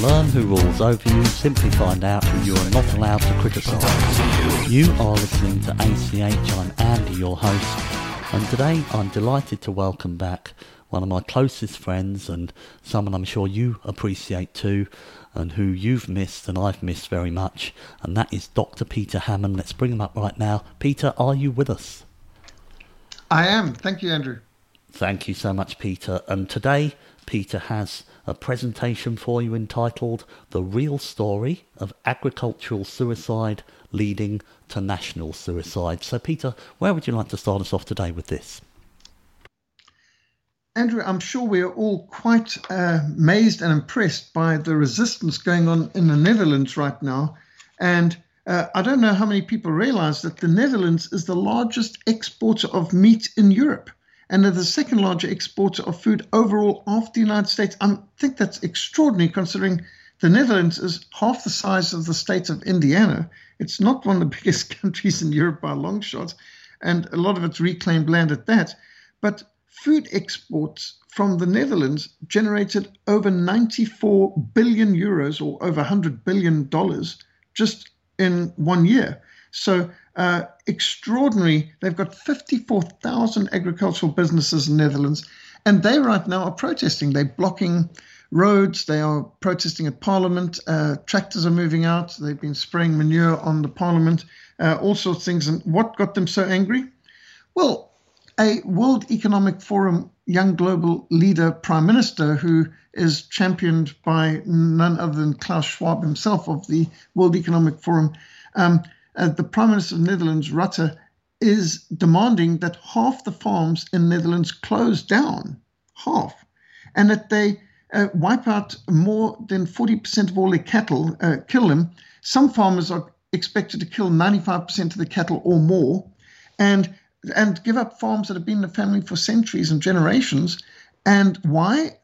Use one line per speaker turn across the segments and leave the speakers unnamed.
Learn who rules over you, simply find out who you are not allowed to criticise. You are listening to ACH, I'm Andy, your host, and today I'm delighted to welcome back one of my closest friends and someone I'm sure you appreciate too, and who you've missed and I've missed very much, and that is Dr. Peter Hammond. Let's bring him up right now. Peter, are you with us?
I am. Thank you, Andrew.
Thank you so much, Peter. And today, Peter has a presentation for you entitled The Real Story of Agricultural Suicide Leading to National Suicide. So, Peter, where would you like to start us off today with this?
Andrew, I'm sure we are all quite uh, amazed and impressed by the resistance going on in the Netherlands right now. And uh, I don't know how many people realize that the Netherlands is the largest exporter of meat in Europe and they're the second largest exporter of food overall after the United States. I think that's extraordinary considering the Netherlands is half the size of the state of Indiana. It's not one of the biggest countries in Europe by a long shot, and a lot of it's reclaimed land at that. But food exports from the Netherlands generated over 94 billion euros or over 100 billion dollars just in one year. So uh, extraordinary. They've got 54,000 agricultural businesses in the Netherlands, and they right now are protesting. They're blocking roads. They are protesting at Parliament. Uh, tractors are moving out. They've been spraying manure on the Parliament. Uh, all sorts of things. And what got them so angry? Well, a World Economic Forum young global leader prime minister who is championed by none other than Klaus Schwab himself of the World Economic Forum. Um, uh, the Prime Minister of Netherlands, Rutte, is demanding that half the farms in Netherlands close down, half, and that they uh, wipe out more than 40% of all their cattle, uh, kill them. Some farmers are expected to kill 95% of the cattle or more, and and give up farms that have been in the family for centuries and generations. And why?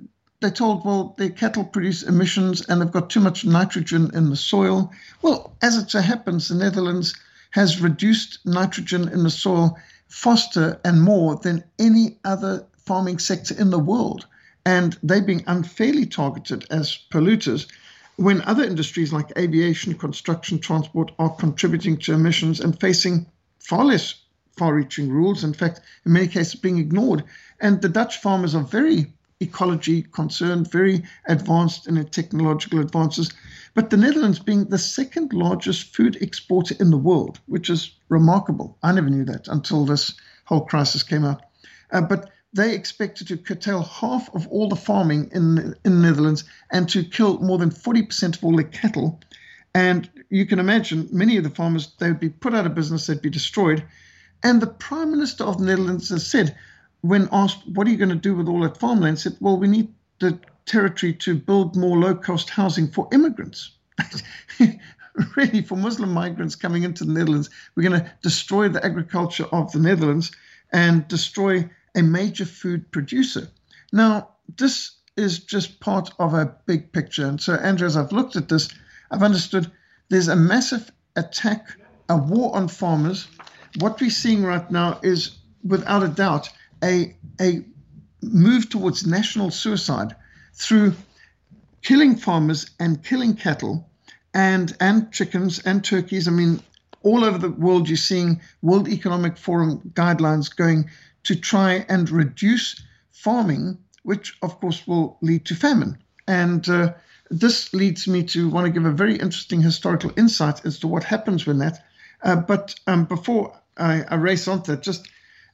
They're told, well, their cattle produce emissions and they've got too much nitrogen in the soil. Well, as it so happens, the Netherlands has reduced nitrogen in the soil faster and more than any other farming sector in the world. And they're being unfairly targeted as polluters when other industries like aviation, construction, transport are contributing to emissions and facing far less far reaching rules. In fact, in many cases, being ignored. And the Dutch farmers are very ecology concerned, very advanced in technological advances. But the Netherlands being the second largest food exporter in the world, which is remarkable. I never knew that until this whole crisis came out. Uh, but they expected to curtail half of all the farming in, in the Netherlands and to kill more than 40% of all their cattle. And you can imagine many of the farmers, they would be put out of business, they'd be destroyed. And the Prime Minister of the Netherlands has said, when asked, what are you going to do with all that farmland, said, well, we need the territory to build more low cost housing for immigrants. really, for Muslim migrants coming into the Netherlands, we're going to destroy the agriculture of the Netherlands and destroy a major food producer. Now, this is just part of a big picture. And so, Andrew, as I've looked at this, I've understood there's a massive attack, a war on farmers. What we're seeing right now is, without a doubt, a, a move towards national suicide through killing farmers and killing cattle and and chickens and turkeys. I mean, all over the world, you're seeing World Economic Forum guidelines going to try and reduce farming, which of course will lead to famine. And uh, this leads me to want to give a very interesting historical insight as to what happens when that. Uh, but um, before I, I, race on to that, just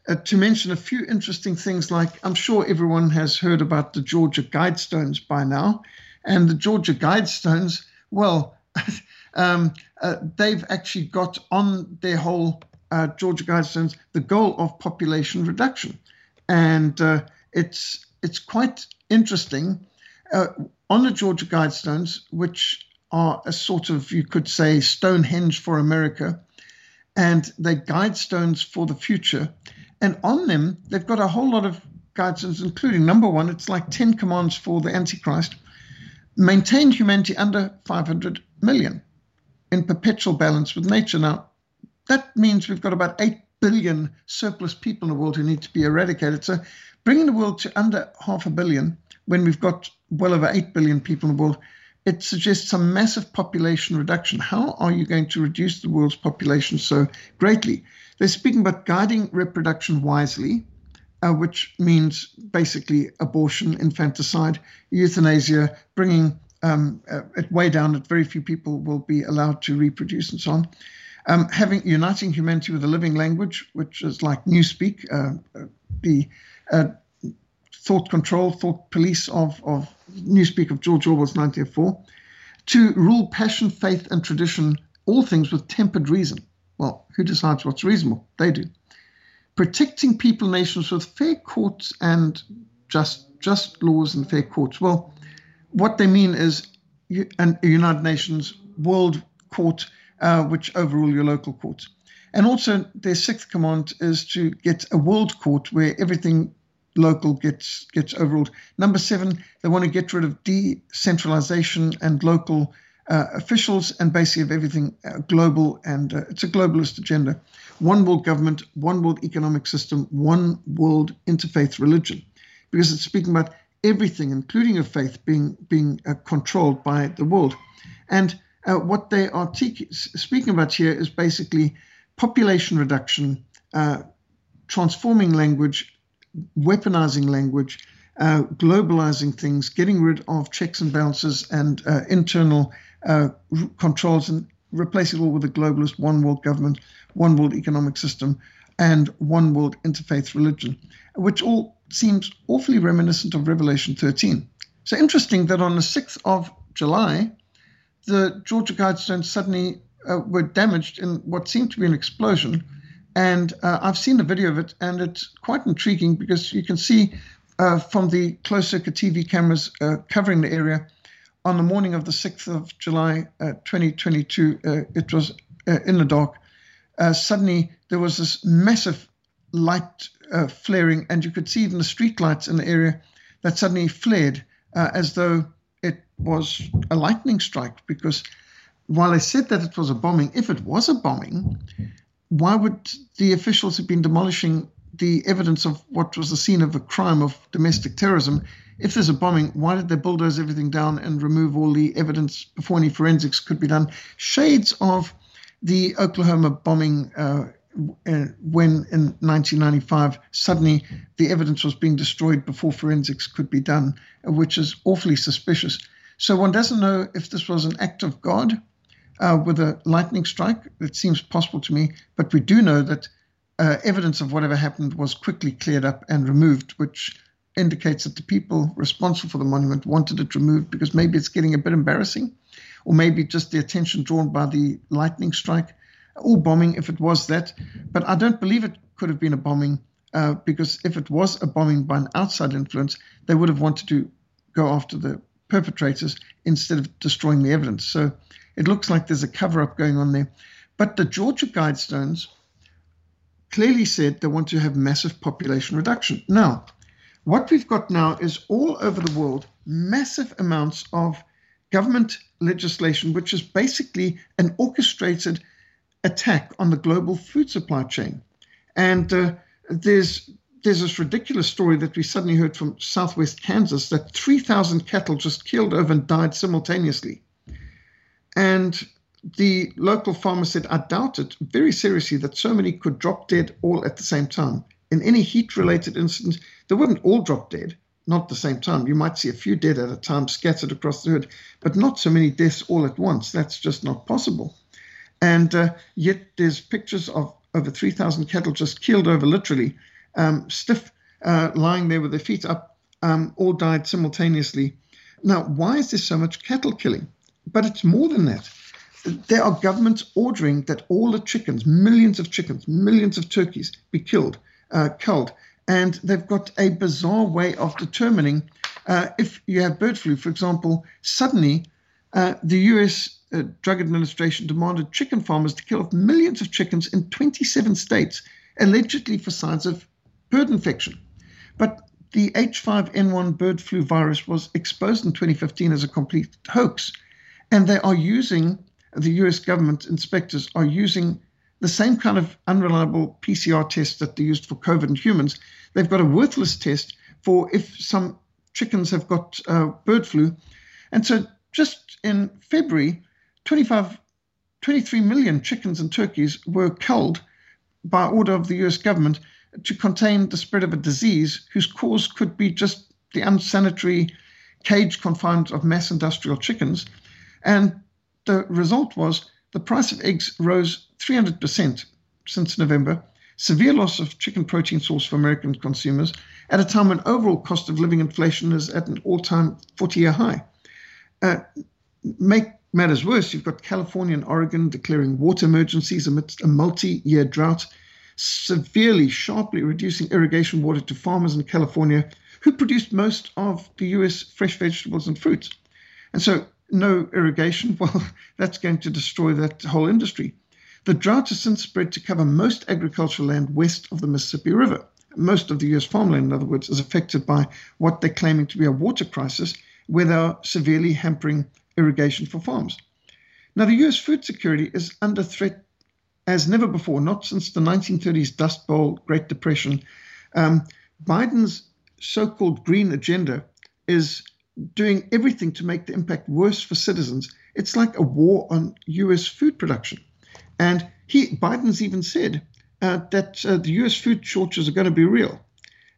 uh, to mention a few interesting things, like I'm sure everyone has heard about the Georgia Guidestones by now. And the Georgia Guidestones, well, um, uh, they've actually got on their whole uh, Georgia Guidestones the goal of population reduction. And uh, it's, it's quite interesting uh, on the Georgia Guidestones, which are a sort of, you could say, Stonehenge for America, and they're guidestones for the future. And on them, they've got a whole lot of guidestones, including number one, it's like 10 commands for the Antichrist maintain humanity under 500 million in perpetual balance with nature. Now, that means we've got about 8 billion surplus people in the world who need to be eradicated. So, bringing the world to under half a billion when we've got well over 8 billion people in the world, it suggests a massive population reduction. How are you going to reduce the world's population so greatly? They're speaking about guiding reproduction wisely, uh, which means basically abortion, infanticide, euthanasia, bringing um, uh, it way down that very few people will be allowed to reproduce and so on. Um, having uniting humanity with a living language, which is like Newspeak, uh, uh the uh, thought control, thought police of, of Newspeak of George Orwell's 1984, to rule passion, faith, and tradition, all things with tempered reason. Well, who decides what's reasonable? They do. Protecting people, nations with fair courts and just just laws and fair courts. Well, what they mean is a United Nations World Court, uh, which overrule your local courts. And also, their sixth command is to get a world court where everything local gets gets overruled. Number seven, they want to get rid of decentralization and local uh, officials and basically of everything uh, global. And uh, it's a globalist agenda. One world government, one world economic system, one world interfaith religion, because it's speaking about everything, including a faith, being being uh, controlled by the world. And uh, what they are te- speaking about here is basically population reduction, uh, transforming language weaponizing language, uh, globalizing things, getting rid of checks and balances and uh, internal uh, controls, and replacing it all with a globalist one world government, one world economic system, and one world interfaith religion, which all seems awfully reminiscent of Revelation 13. So interesting that on the 6th of July, the Georgia Guidestones suddenly uh, were damaged in what seemed to be an explosion and uh, I've seen a video of it, and it's quite intriguing because you can see uh, from the closed circuit TV cameras uh, covering the area on the morning of the 6th of July, uh, 2022, uh, it was uh, in the dark. suddenly, there was this massive light flaring, and you could see even the street lights in the area that suddenly flared as though it was a lightning strike. Because while I said that it was a bombing, if it was a bombing, why would the officials have been demolishing the evidence of what was the scene of a crime of domestic terrorism? If there's a bombing, why did they bulldoze everything down and remove all the evidence before any forensics could be done? Shades of the Oklahoma bombing uh, uh when in 1995 suddenly the evidence was being destroyed before forensics could be done, which is awfully suspicious. So one doesn't know if this was an act of God uh, with a lightning strike. It seems possible to me, but we do know that uh, evidence of whatever happened was quickly cleared up and removed, which indicates that the people responsible for the monument wanted it removed because maybe it's getting a bit embarrassing, or maybe just the attention drawn by the lightning strike or bombing, if it was that. But I don't believe it could have been a bombing uh, because if it was a bombing by an outside influence, they would have wanted to go after the perpetrators instead of destroying the evidence. So it looks like there's a cover up going on there. But the Georgia Guidestones clearly said they want to have massive population reduction. Now, what we've got now is all over the world massive amounts of government legislation, which is basically an orchestrated attack on the global food supply chain. And uh, there's there's this ridiculous story that we suddenly heard from southwest Kansas that 3,000 cattle just killed over and died simultaneously and the local farmer said, I doubt it very seriously that so many could drop dead all at the same time. In any heat related incident, they wouldn't all drop dead, not at the same time. You might see a few dead at a time scattered across the herd, but not so many deaths all at once. That's just not possible. And uh, yet there's pictures of over 3,000 cattle just keeled over, literally, um, stiff, uh, lying there with their feet up, um, all died simultaneously. Now, why is there so much cattle killing? But it's more than that. There are governments ordering that all the chickens, millions of chickens, millions of turkeys, be killed, uh. And they've got a bizarre way of determining uh, if you have bird flu. For example, suddenly uh, the US uh, Drug Administration demanded chicken farmers to kill off millions of chickens in 27 states, allegedly for signs of bird infection. But the H5N1 bird flu virus was exposed in 2015 as a complete hoax. And they are using, the US government inspectors are using the same kind of unreliable PCR test that they used for COVID in humans. They've got a worthless test for if some chickens have got uh, bird flu. And so just in February, 25, 23 million chickens and turkeys were culled by order of the US government to contain the spread of a disease whose cause could be just the unsanitary cage confinement of mass industrial chickens. And the result was the price of eggs rose 300% since November, severe loss of chicken protein source for American consumers at a time when overall cost of living inflation is at an all time 40 year high. Uh, make matters worse, you've got California and Oregon declaring water emergencies amidst a multi year drought, severely, sharply reducing irrigation water to farmers in California who produced most of the US fresh vegetables and fruits. And so, no irrigation, well, that's going to destroy that whole industry. The drought has since spread to cover most agricultural land west of the Mississippi River. Most of the US farmland, in other words, is affected by what they're claiming to be a water crisis, where they are severely hampering irrigation for farms. Now, the US food security is under threat as never before, not since the 1930s Dust Bowl, Great Depression. Um, Biden's so called green agenda is doing everything to make the impact worse for citizens. It's like a war on US food production. And he, Biden's even said uh, that uh, the US food shortages are going to be real.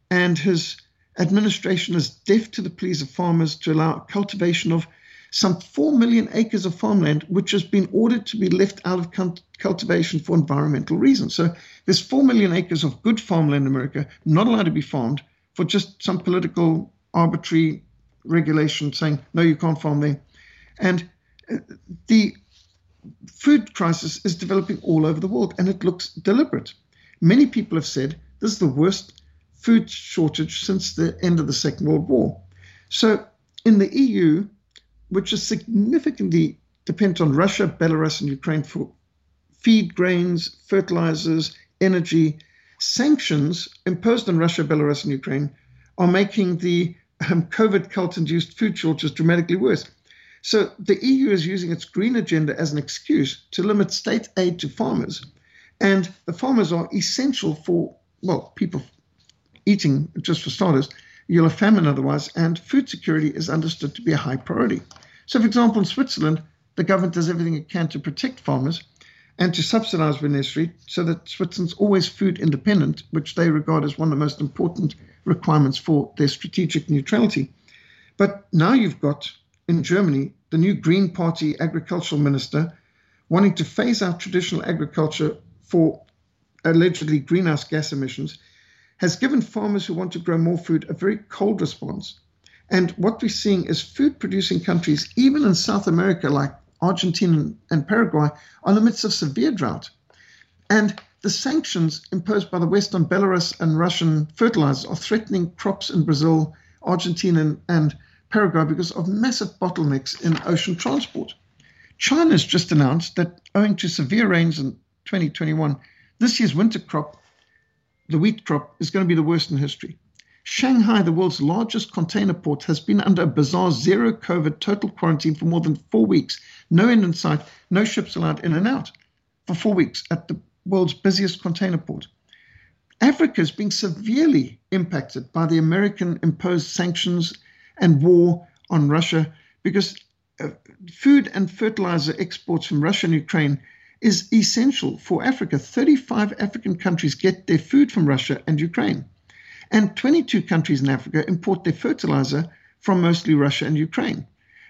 And his administration is deaf to the pleas of farmers to allow cultivation of some 4 million acres of farmland, which has been ordered to be left out of cultivation for environmental reasons. So there's 4 million acres of good farmland in America not allowed to be farmed for just some political arbitrary regulation saying, no, you can't farm there. And uh, the food crisis is developing all over the world and it looks deliberate. Many people have said this is the worst food shortage since the end of the Second World War. So in the EU, which is significantly dependent on Russia, Belarus, and Ukraine for feed grains, fertilizers, energy. Sanctions imposed on Russia, Belarus, and Ukraine are making the um, COVID cult induced food shortages dramatically worse. So the EU is using its green agenda as an excuse to limit state aid to farmers. And the farmers are essential for, well, people eating, just for starters, You'll have famine otherwise, and food security is understood to be a high priority. So, for example, in Switzerland, the government does everything it can to protect farmers and to subsidize when necessary so that Switzerland's always food independent, which they regard as one of the most important requirements for their strategic neutrality. But now you've got in Germany the new Green Party agricultural minister wanting to phase out traditional agriculture for allegedly greenhouse gas emissions has given farmers who want to grow more food a very cold response. And what we're seeing is food producing countries, even in South America, like Argentina and Paraguay, are in the midst of severe drought. And the sanctions imposed by the West on Belarus and Russian fertilizers are threatening crops in Brazil, Argentina, and Paraguay because of massive bottlenecks in ocean transport. China has just announced that owing to severe rains in 2021, this year's winter crop the wheat crop is going to be the worst in history. Shanghai, the world's largest container port, has been under a bizarre zero COVID total quarantine for more than four weeks. No end in sight, no ships allowed in and out for four weeks at the world's busiest container port. Africa is being severely impacted by the American imposed sanctions and war on Russia because uh, food and fertilizer exports from Russia and Ukraine is essential for Africa. 35 African countries get their food from Russia and Ukraine. And 22 countries in Africa import their fertilizer from mostly Russia and Ukraine.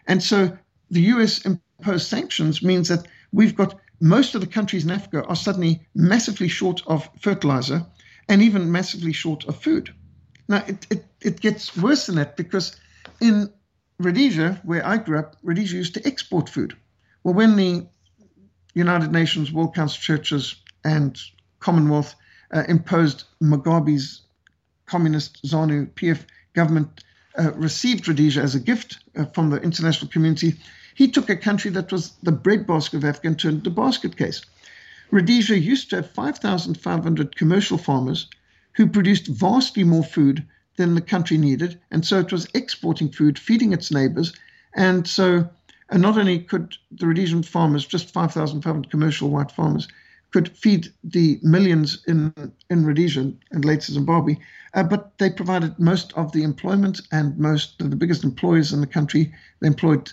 And so the US imposed sanctions means that we've got most of the countries in Africa are suddenly massively short of fertilizer and even massively short of food. Now, it, it, it gets worse than that because in Rhodesia, where I grew up, Rhodesia used to export food. Well, when the United Nations, World Council Churches, and Commonwealth uh, imposed Mugabe's communist ZANU PF government uh, received Rhodesia as a gift uh, from the international community, he took a country that was the breadbasket of Africa and turned a basket case. Rhodesia used to have 5,500 commercial farmers who produced vastly more food than the country needed. And so it was exporting food, feeding its neighbors. And so and not only could the Rhodesian farmers, just 5,500 commercial white farmers, could feed the millions in, in Rhodesia and later Zimbabwe, uh, but they provided most of the employment and most of the biggest employers in the country. They employed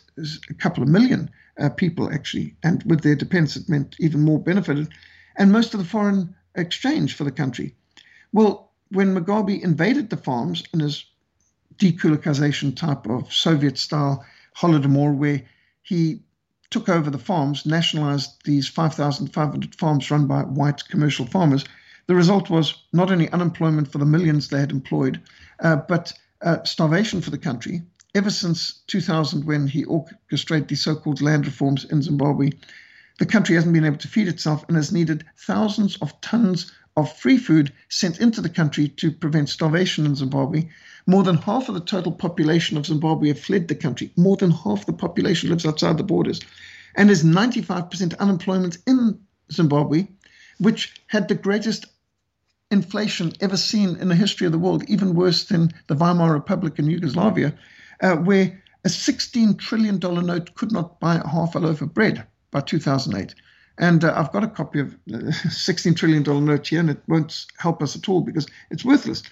a couple of million uh, people actually, and with their dependents, it meant even more benefited, and most of the foreign exchange for the country. Well, when Mugabe invaded the farms in his dekulakization type of Soviet style Holodomor, where he took over the farms, nationalized these 5,500 farms run by white commercial farmers. The result was not only unemployment for the millions they had employed, uh, but uh, starvation for the country. Ever since 2000, when he orchestrated the so called land reforms in Zimbabwe, the country hasn't been able to feed itself and has needed thousands of tons of free food sent into the country to prevent starvation in Zimbabwe. More than half of the total population of Zimbabwe have fled the country. More than half the population lives outside the borders. And there's 95% unemployment in Zimbabwe, which had the greatest inflation ever seen in the history of the world, even worse than the Weimar Republic in Yugoslavia, uh, where a $16 trillion note could not buy half a loaf of bread by 2008. And uh, I've got a copy of the $16 trillion note here, and it won't help us at all because it's worthless.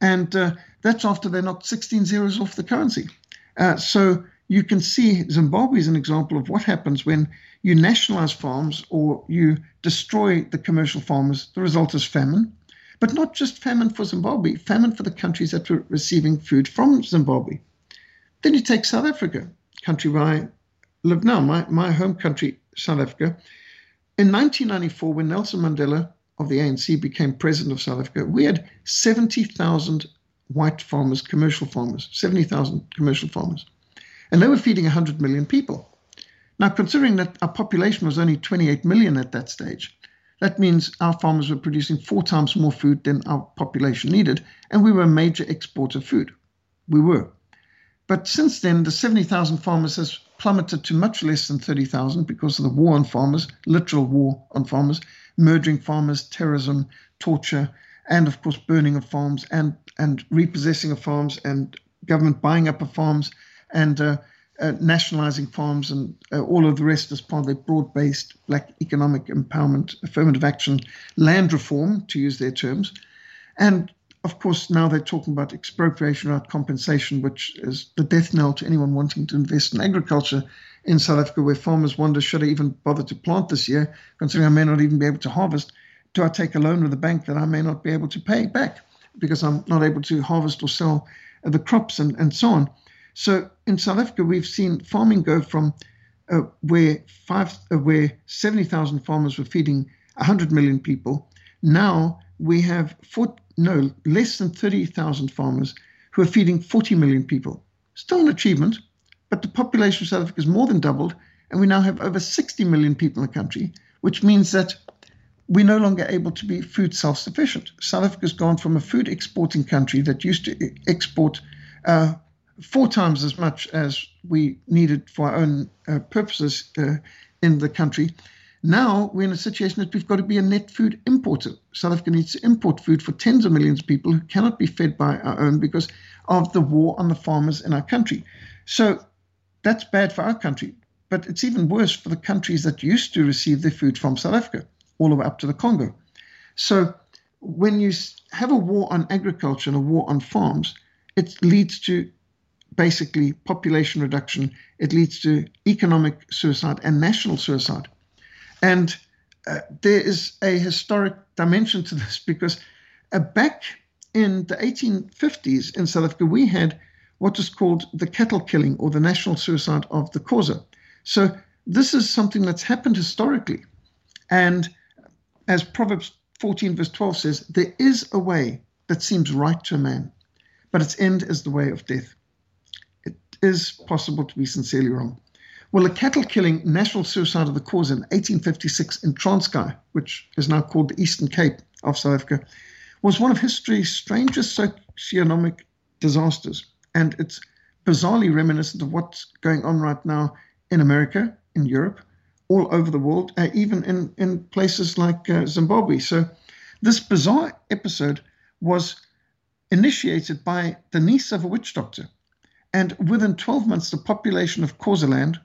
And uh, that's after they knocked 16 zeros off the currency. Uh, so you can see Zimbabwe is an example of what happens when you nationalize farms or you destroy the commercial farmers. The result is famine, but not just famine for Zimbabwe, famine for the countries that were receiving food from Zimbabwe. Then you take South Africa, country where I live now, my, my home country, South Africa. In 1994, when Nelson Mandela of the ANC became president of South Africa, we had 70,000 white farmers, commercial farmers, 70,000 commercial farmers. And they were feeding 100 million people. Now, considering that our population was only 28 million at that stage, that means our farmers were producing four times more food than our population needed, and we were a major exporter of food. We were. But since then, the 70,000 farmers has plummeted to much less than 30,000 because of the war on farmers, literal war on farmers, murdering farmers, terrorism, torture, and of course burning of farms and and repossessing of farms and government buying up of farms and uh, uh, nationalizing farms and uh, all of the rest as part of their broad-based black economic empowerment, affirmative action, land reform, to use their terms, and of course, now they're talking about expropriation or compensation, which is the death knell to anyone wanting to invest in agriculture in South Africa, where farmers wonder should I even bother to plant this year, considering I may not even be able to harvest? Do I take a loan with a bank that I may not be able to pay back because I'm not able to harvest or sell the crops and, and so on? So in South Africa, we've seen farming go from uh, where five, uh, where 70,000 farmers were feeding 100 million people. Now we have four, no, less than 30,000 farmers who are feeding 40 million people. Still an achievement, but the population of South Africa has more than doubled, and we now have over 60 million people in the country, which means that we're no longer able to be food self sufficient. South Africa has gone from a food exporting country that used to export uh, four times as much as we needed for our own uh, purposes uh, in the country now we're in a situation that we've got to be a net food importer. South Africa needs to import food for tens of millions of people who cannot be fed by our own because of the war on the farmers in our country. So that's bad for our country. But it's even worse for the countries that used to receive their food from South Africa, all the way up to the Congo. So when you have a war on agriculture and a war on farms, it leads to basically population reduction, it leads to economic suicide and national suicide. And uh, there is a historic dimension to this because uh, back in the 1850s in South Africa, we had what was called the cattle killing or the national suicide of the Xhosa. So this is something that's happened historically. And as Proverbs 14, verse 12 says, there is a way that seems right to a man, but its end is the way of death. It is possible to be sincerely wrong. Well, the cattle killing national suicide of the Xhosa in 1856 in Transkei, which is now called the Eastern Cape of South Africa, was one of history's strangest socioeconomic disasters. And it's bizarrely reminiscent of what's going on right now in America, in Europe, all over the world, uh, even in, in places like uh, Zimbabwe. So, this bizarre episode was initiated by the niece of a witch doctor. And within 12 months, the population of what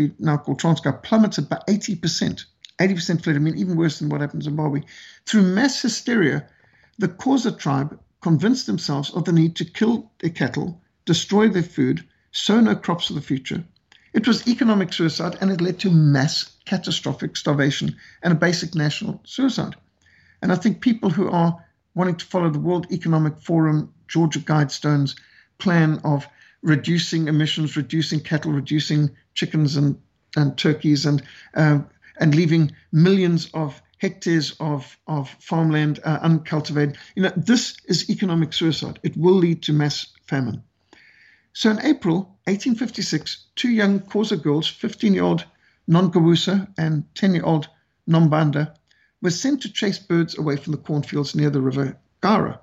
we now call Transkei, plummeted by 80%. 80% fled. I mean, even worse than what happened in Zimbabwe. Through mass hysteria, the Xhosa tribe convinced themselves of the need to kill their cattle, destroy their food, sow no crops for the future. It was economic suicide and it led to mass catastrophic starvation and a basic national suicide. And I think people who are wanting to follow the World Economic Forum, Georgia Guidestone's plan of reducing emissions, reducing cattle, reducing chickens and, and turkeys, and uh, and leaving millions of hectares of, of farmland uh, uncultivated. You know, this is economic suicide. It will lead to mass famine. So in April 1856, two young Xhosa girls, 15 year old Nongqawuse and 10 year old Nombanda, were sent to chase birds away from the cornfields near the river Gxarha.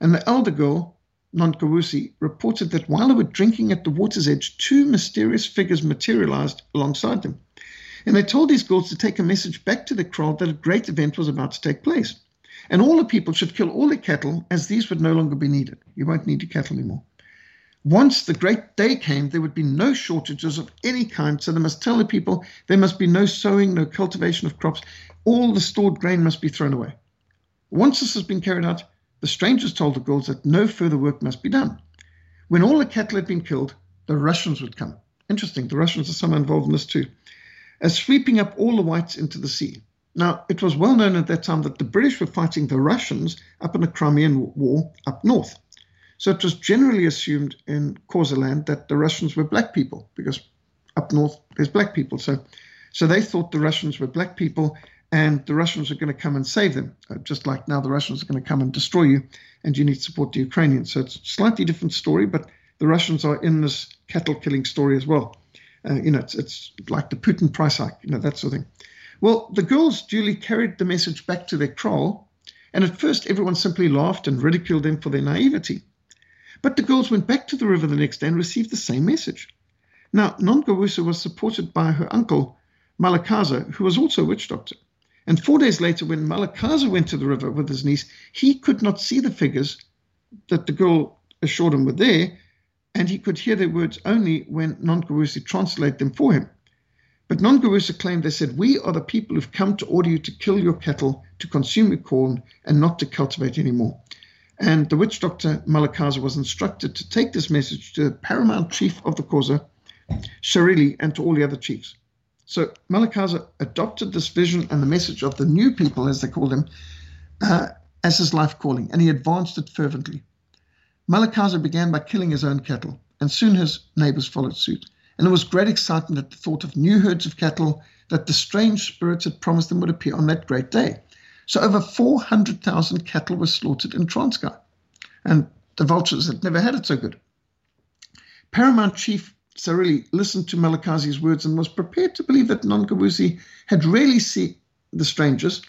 And the elder girl, Nongqawuse, reported that while they were drinking at the water's edge, two mysterious figures materialized alongside them. And they told these girls to take a message back to the crowd that a great event was about to take place. And all the people should kill all their cattle, as these would no longer be needed. You won't need your cattle anymore. Once the great day came, there would be no shortages of any kind. So they must tell the people there must be no sowing, no cultivation of crops. All the stored grain must be thrown away. Once this has been carried out, the strangers told the girls that no further work must be done. When all the cattle had been killed, the Russians would come. Interesting, the Russians are somehow involved in this too as sweeping up all the whites into the sea. Now, it was well known at that time that the British were fighting the Russians up in the Crimean War up north. So it was generally assumed in Xhosaland that the Russians were black people because up north there's black people. So, so they thought the Russians were black people and the Russians are going to come and save them, uh, just like now the Russians are going to come and destroy you and you need to support the Ukrainians. So it's a slightly different story, but the Russians are in this cattle killing story as well. Uh, you know, it's, it's like the Putin price hike, you know, that sort of thing. Well, the girls duly carried the message back to their kraal, and at first everyone simply laughed and ridiculed them for their naivety. But the girls went back to the river the next day and received the same message. Now, Nongqawuse was supported by her uncle, Mhlakaza, who was also a witch doctor. And four days later, when Mhlakaza went to the river with his niece, he could not see the figures that the girl assured him were there, and he could hear their words only when Nongqawuse translated them for him. But Nongqawuse claimed they said, We are the people who've come to order you to kill your cattle, to consume your corn, and not to cultivate anymore. And the witch doctor Mhlakaza was instructed to take this message to the paramount chief of the Xhosa, Sarhili, and to all the other chiefs. So Mhlakaza adopted this vision and the message of the new people, as they called them, uh, as his life calling, and he advanced it fervently. Mhlakaza began by killing his own cattle, and soon his neighbors followed suit. And there was great excitement at the thought of new herds of cattle that the strange spirits had promised them would appear on that great day. So over 400,000 cattle were slaughtered in Transkei, and the vultures had never had it so good. Paramount Chief Sarhili listened to Mhlakaza's words and was prepared to believe that Nongqawuse had really seen the strangers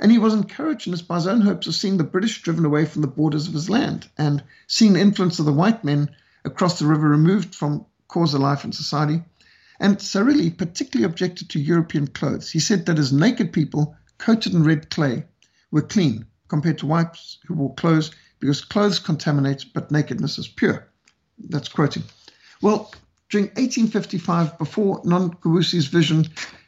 and he was encouraged in this by his own hopes of seeing the British driven away from the borders of his land and seeing the influence of the white men across the river removed from cause of life and society. And Sarhili particularly objected to European clothes. He said that his naked people, coated in red clay, were clean compared to whites who wore clothes because clothes contaminate, but nakedness is pure. That's quoting. Well, during 1855, before Nongqawuse's vision,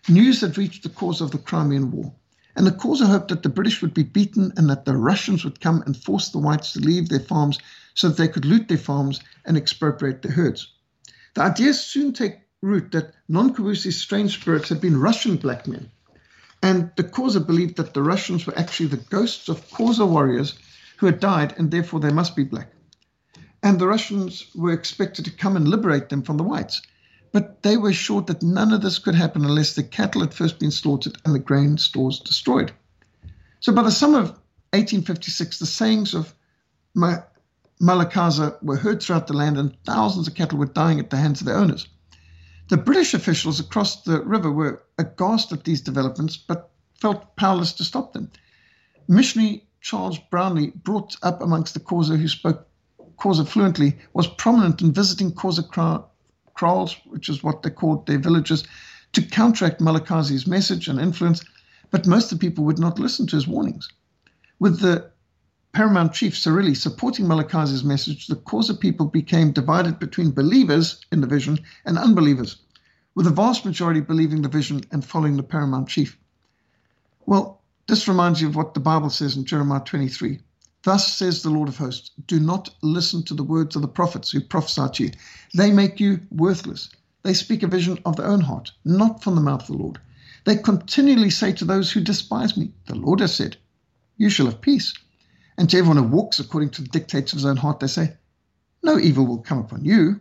news had reached the cause of the Crimean War. And the Xhosa hoped that the British would be beaten and that the Russians would come and force the whites to leave their farms so that they could loot their farms and expropriate their herds. The idea soon take root that Nongqawuse's strange spirits had been Russian black men. And the Xhosa believed that the Russians were actually the ghosts of Xhosa warriors who had died, and therefore they must be black. And the Russians were expected to come and liberate them from the whites. But they were assured that none of this could happen unless the cattle had first been slaughtered and the grain stores destroyed. So by the summer of 1856, the sayings of Mhlakaza were heard throughout the land, and thousands of cattle were dying at the hands of their owners. The British officials across the river were aghast at these developments, but felt powerless to stop them. Missionary Charles Brownlee, brought up amongst the Xhosa who spoke Xhosa fluently, was prominent in visiting Xhosa kraals, which is what they called their villages, to counteract Mhlakaza's message and influence, but most of the people would not listen to his warnings. With the paramount chief Sarhili supporting Mhlakaza's message, the Xhosa people became divided between believers in the vision and unbelievers, with the vast majority believing the vision and following the paramount chief. Well, this reminds you of what the Bible says in Jeremiah 23. Thus says the Lord of hosts, do not listen to the words of the prophets who prophesy to you. They make you worthless. They speak a vision of their own heart, not from the mouth of the Lord. They continually say to those who despise me, The Lord has said, You shall have peace. And to everyone who walks according to the dictates of his own heart, they say, No evil will come upon you.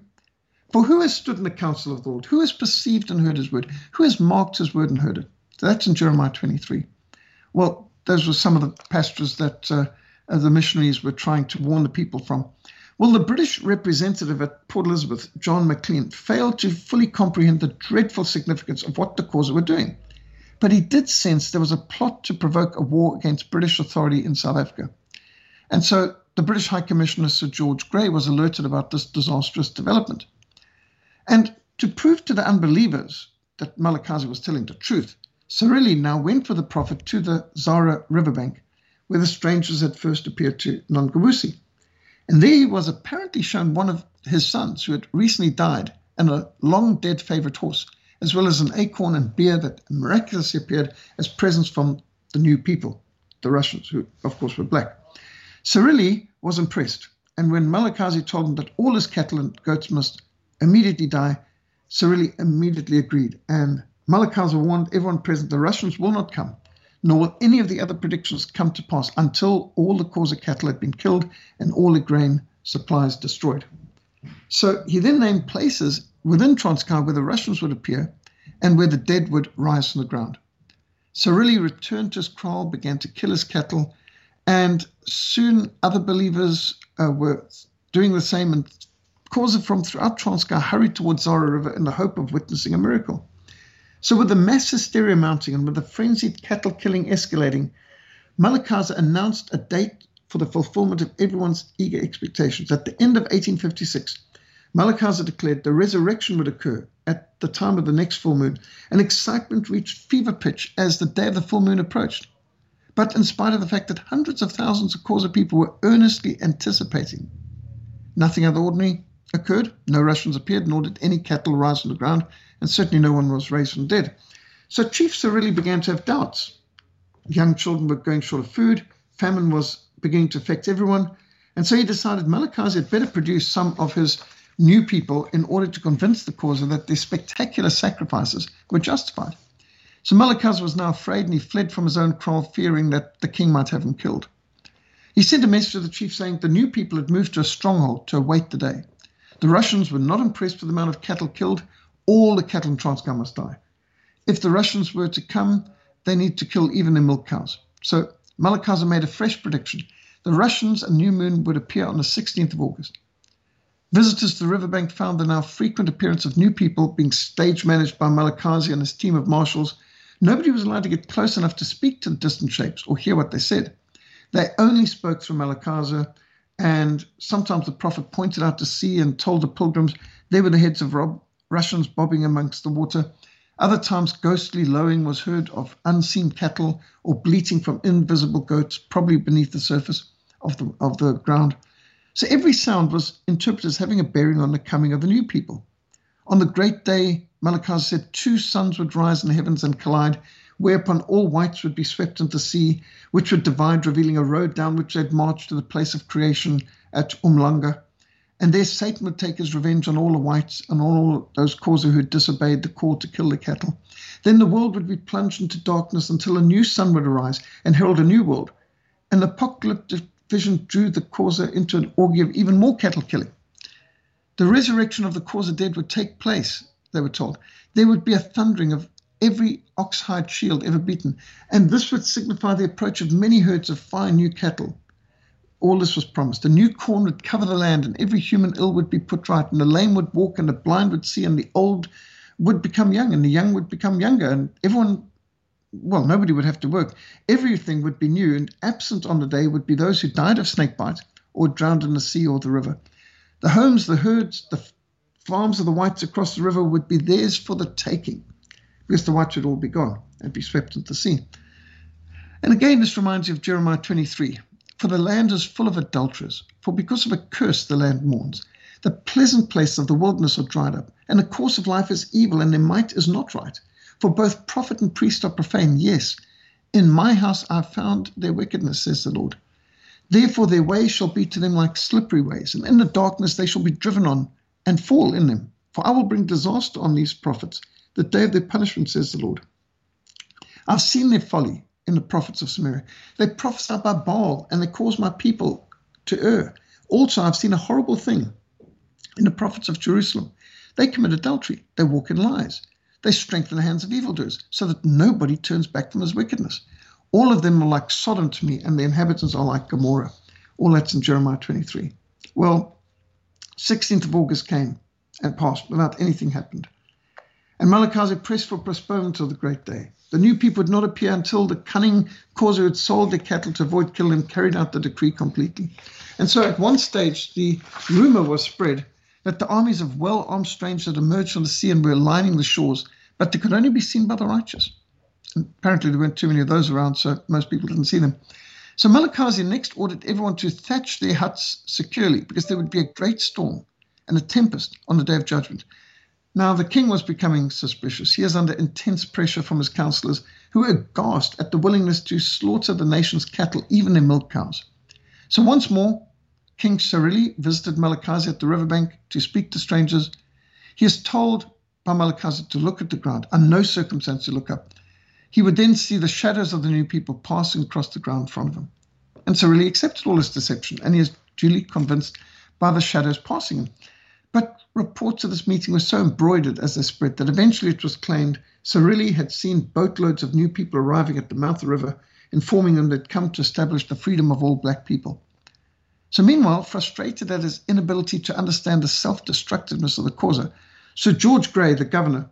For who has stood in the counsel of the Lord? Who has perceived and heard his word? Who has marked his word and heard it? So that's in Jeremiah 23. Well, those were some of the passages that uh, the missionaries were trying to warn the people from. Well, the British representative at Port Elizabeth, John Maclean, failed to fully comprehend the dreadful significance of what the Xhosa were doing. But he did sense there was a plot to provoke a war against British authority in South Africa. And so the British High Commissioner Sir George Grey was alerted about this disastrous development. And to prove to the unbelievers that Mhlakaza was telling the truth, Sarhili now went with the prophet to the Gxarha riverbank, where the strangers had first appeared to Nongqawuse. And there he was apparently shown one of his sons who had recently died and a long dead favorite horse, as well as an acorn and beer that miraculously appeared as presents from the new people, the Russians, who of course were black. Sarhili was impressed, and when Mhlakaza told him that all his cattle and goats must immediately die, Sarhili immediately agreed, and Mhlakaza warned everyone present the Russians will not come, nor will any of the other predictions come to pass until all the Xhosa cattle had been killed and all the grain supplies destroyed. So he then named places within Transkei where the Russians would appear and where the dead would rise from the ground. Sarhili returned to his kraal, began to kill his cattle, and soon other believers uh, were doing the same, and Xhosa from throughout Transkei hurried towards Gxarha River in the hope of witnessing a miracle. So, with the mass hysteria mounting and with the frenzied cattle killing escalating, Mhlakaza announced a date for the fulfillment of everyone's eager expectations. At the end of 1856, Mhlakaza declared the resurrection would occur at the time of the next full moon, and excitement reached fever pitch as the day of the full moon approached. But in spite of the fact that hundreds of thousands of Xhosa people were earnestly anticipating, nothing out of the ordinary occurred. No Russians appeared, nor did any cattle rise from the ground, and certainly no one was raised from dead. So chiefs really began to have doubts. Young children were going short of food, famine was beginning to affect everyone, and so he decided Mhlakaza had better produce some of his new people in order to convince the Xhosa that their spectacular sacrifices were justified. So Malakaz was now afraid and he fled from his own kraal, fearing that the king might have him killed. He sent a message to the chief saying the new people had moved to a stronghold to await the day. The Russians were not impressed with the amount of cattle killed. All the cattle in Transkei must die. If the Russians were to come, they need to kill even the milk cows. So Mhlakaza made a fresh prediction. The Russians and New Moon would appear on the 16th of August. Visitors to the riverbank found the now frequent appearance of new people being stage managed by Mhlakaza and his team of marshals Nobody was allowed to get close enough to speak to the distant shapes or hear what they said. They only spoke through Mhlakaza, and sometimes the prophet pointed out to sea and told the pilgrims they were the heads of rob- Russians bobbing amongst the water. Other times, ghostly lowing was heard of unseen cattle or bleating from invisible goats, probably beneath the surface of the, of the ground. So every sound was interpreted as having a bearing on the coming of the new people. On the great day, Malachi said two suns would rise in the heavens and collide, whereupon all whites would be swept into the sea, which would divide, revealing a road down which they'd march to the place of creation at Umhlanga. And there Satan would take his revenge on all the whites and all those Xhosa who had disobeyed the call to kill the cattle. Then the world would be plunged into darkness until a new sun would arise and herald a new world. The apocalyptic vision drew the Xhosa into an orgy of even more cattle killing. The resurrection of the Xhosa dead would take place, they were told. There would be a thundering of every oxhide shield ever beaten, and this would signify the approach of many herds of fine new cattle. All this was promised. A new corn would cover the land, and every human ill would be put right, and the lame would walk, and the blind would see, and the old would become young, and the young would become younger, and everyone, well, nobody would have to work. Everything would be new, and absent on the day would be those who died of snakebite or drowned in the sea or the river. The homes, the herds, the farms of the whites across the river would be theirs for the taking because the whites would all be gone and be swept into the sea. And again, this reminds you of Jeremiah 23 For the land is full of adulterers, for because of a curse the land mourns. The pleasant places of the wilderness are dried up, and the course of life is evil, and their might is not right. For both prophet and priest are profane. Yes, in my house I have found their wickedness, says the Lord. Therefore their ways shall be to them like slippery ways, and in the darkness they shall be driven on and fall in them. For I will bring disaster on these prophets the day of their punishment, says the Lord. I've seen their folly in the prophets of Samaria. They prophesy by Baal and they cause my people to err. Also, I've seen a horrible thing in the prophets of Jerusalem. They commit adultery, they walk in lies, they strengthen the hands of evildoers so that nobody turns back from his wickedness. All of them are like Sodom to me, and the inhabitants are like Gomorrah. All that's in Jeremiah 23. Well, 16th of August came and passed without anything happened. And Mhlakaza pressed for postponement of the great day. The new people would not appear until the cunning Xhosa who had sold their cattle to avoid killing them carried out the decree completely. And so at one stage, the rumor was spread that the armies of well armed strangers had emerged from the sea and were lining the shores, but they could only be seen by the righteous. And apparently, there weren't too many of those around, so most people didn't see them. So Mhlakaza next ordered everyone to thatch their huts securely because there would be a great storm and a tempest on the day of judgment. Now, the king was becoming suspicious. He is under intense pressure from his counselors, who were aghast at the willingness to slaughter the nation's cattle, even their milk cows. So, once more, King Sarhili visited Mhlakaza at the riverbank to speak to strangers. He is told by Mhlakaza to look at the ground, and no circumstance to look up. He would then see the shadows of the new people passing across the ground in front of him. And Sarhili accepted all this deception, and he is duly convinced by the shadows passing him. But reports of this meeting were so embroidered as they spread that eventually it was claimed Sarhili had seen boatloads of new people arriving at the mouth of the river, informing them they'd come to establish the freedom of all black people. So, meanwhile, frustrated at his inability to understand the self destructiveness of the Xhosa, Sir George Grey, the governor,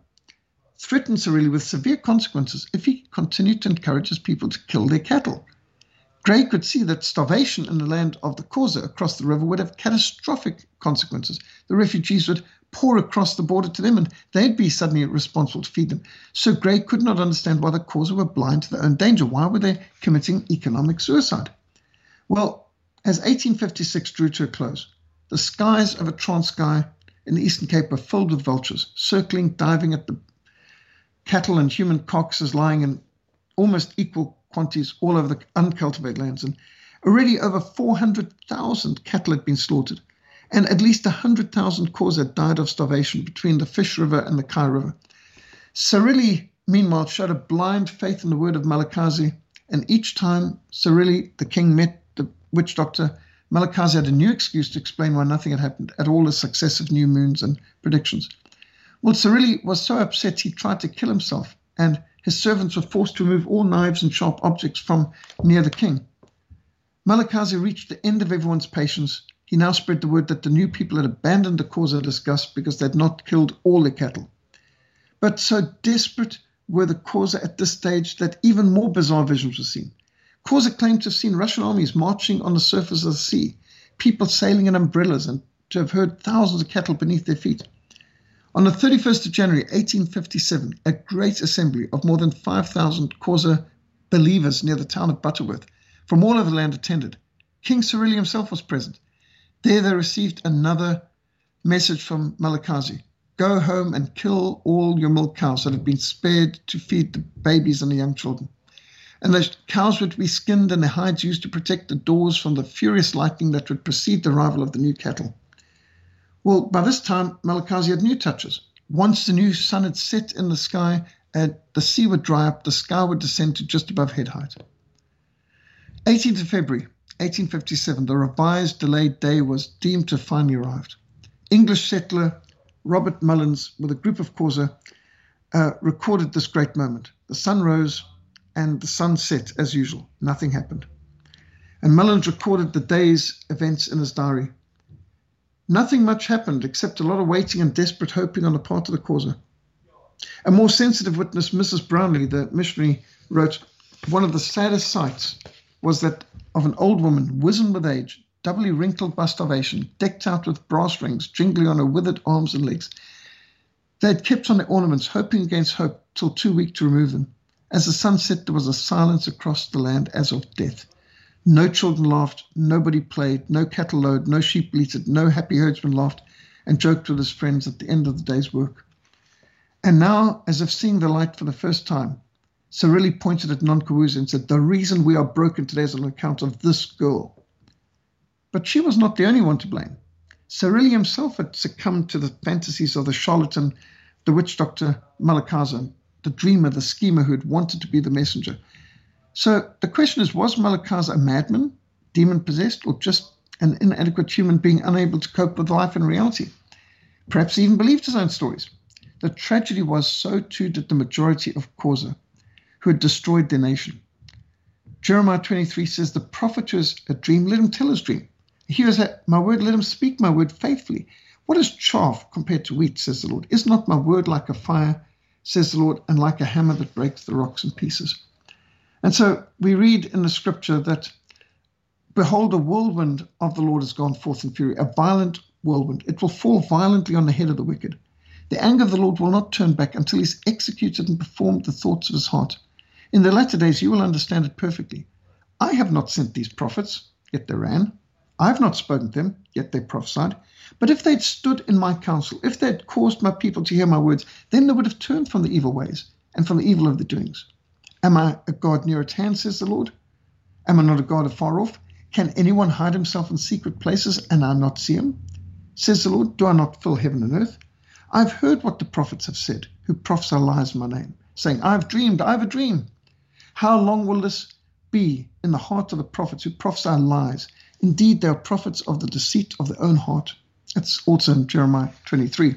threatened Sarhili with severe consequences if he continued to encourage his people to kill their cattle. Grey could see that starvation in the land of the Xhosa across the river would have catastrophic consequences. The refugees would pour across the border to them and they'd be suddenly responsible to feed them. So Grey could not understand why the Xhosa were blind to their own danger. Why were they committing economic suicide? Well, as 1856 drew to a close, the skies over Transkei in the Eastern Cape were filled with vultures, circling, diving at the cattle and human carcasses lying in almost equal quantities all over the uncultivated lands. And already over 400,000 cattle had been slaughtered, and at least 100,000 Xhosa had died of starvation between the Fish River and the Kei River. Sarhili, meanwhile, showed a blind faith in the word of Mhlakaza, and each time Sarhili, the king, met the witch doctor, Mhlakaza had a new excuse to explain why nothing had happened at all the successive new moons and predictions. Well, Sarhili was so upset he tried to kill himself, and his servants were forced to remove all knives and sharp objects from near the king. Mhlakaza reached the end of everyone's patience. He now spread the word that the new people had abandoned the cause of disgust because they had not killed all their cattle. But so desperate were the Xhosa at this stage that even more bizarre visions were seen. Xhosa claimed to have seen Russian armies marching on the surface of the sea, people sailing in umbrellas, and to have heard thousands of cattle beneath their feet. On the 31st of January 1857, a great assembly of more than 5,000 Xhosa believers near the town of Butterworth from all over the land attended. King Sarhili himself was present. There they received another message from Mhlakaza Go home and kill all your milk cows that have been spared to feed the babies and the young children. and the cows were to be skinned and their hides used to protect the doors from the furious lightning that would precede the arrival of the new cattle. Well, by this time, Mhlakaza had new touches. Once the new sun had set in the sky, uh, the sea would dry up, the sky would descend to just above head height. 18th of February, 1857, the revised delayed day was deemed to have finally arrived. English settler Robert Mullins, with a group of Xhosa, uh, recorded this great moment. The sun rose and the sun set as usual. Nothing happened. And Mullins recorded the day's events in his diary. Nothing much happened except a lot of waiting and desperate hoping on the part of the Xhosa. A more sensitive witness, Mrs. Brownlee, the missionary, wrote, One of the saddest sights was that of an old woman, wizened with age, doubly wrinkled by starvation, decked out with brass rings, jingling on her withered arms and legs. They had kept on their ornaments, hoping against hope, till too weak to remove them. As the sun set, there was a silence across the land as of death. No children laughed, nobody played, no cattle lowed, no sheep bleated, no happy herdsman laughed and joked with his friends at the end of the day's work. And now, as if seeing the light for the first time, Sarhili pointed at Nongqawuse and said, The reason we are broken today is on account of this girl. But she was not the only one to blame. Sarhili himself had succumbed to the fantasies of the charlatan, the witch doctor Mhlakaza, the dreamer, the schemer who had wanted to be the messenger. So the question is was Mhlakaza a madman, demon possessed, or just an inadequate human being unable to cope with life and reality? Perhaps he even believed his own stories. The tragedy was so too did the majority of Xhosa, who had destroyed their nation. Jeremiah 23 says, The prophet who has a dream, let him tell his dream. He who my word, let him speak my word faithfully. What is chaff compared to wheat, says the Lord? Is not my word like a fire, says the Lord, and like a hammer that breaks the rocks in pieces? And so we read in the scripture that, Behold, a whirlwind of the Lord has gone forth in fury, a violent whirlwind. It will fall violently on the head of the wicked. The anger of the Lord will not turn back until he's executed and performed the thoughts of his heart. In the latter days, you will understand it perfectly. I have not sent these prophets, yet they ran. I have not spoken to them, yet they prophesied. But if they'd stood in my counsel, if they'd caused my people to hear my words, then they would have turned from the evil ways and from the evil of the doings. Am I a God near at hand, says the Lord? Am I not a God afar off? Can anyone hide himself in secret places and I not see him? Says the Lord, Do I not fill heaven and earth? I've heard what the prophets have said, who prophesy lies in my name, saying, I've dreamed, I've a dream. How long will this be in the heart of the prophets who prophesy lies? Indeed, they are prophets of the deceit of their own heart. That's also in Jeremiah 23.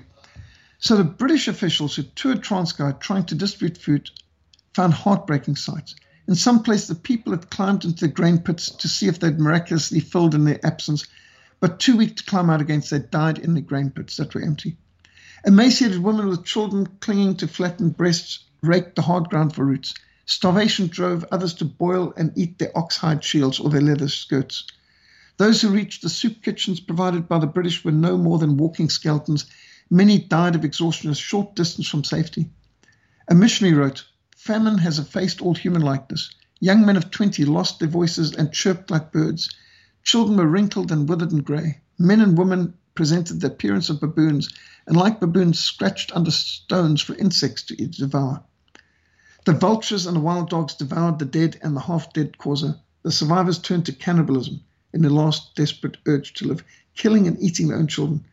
So the British officials who toured Transkei trying to distribute food found heartbreaking sights. In some places, the people had climbed into the grain pits to see if they'd miraculously filled in their absence, but too weak to climb out again, they died in the grain pits that were empty. Emaciated women with children clinging to flattened breasts raked the hard ground for roots. Starvation drove others to boil and eat their oxhide shields or their leather skirts. Those who reached the soup kitchens provided by the British were no more than walking skeletons. Many died of exhaustion a short distance from safety. A missionary wrote, Famine has effaced all human likeness. Young men of twenty lost their voices and chirped like birds. Children were wrinkled and withered and grey. Men and women presented the appearance of baboons, and like baboons, scratched under stones for insects to devour. The vultures and the wild dogs devoured the dead and the half dead Xhosa. The survivors turned to cannibalism in their last desperate urge to live, killing and eating their own children.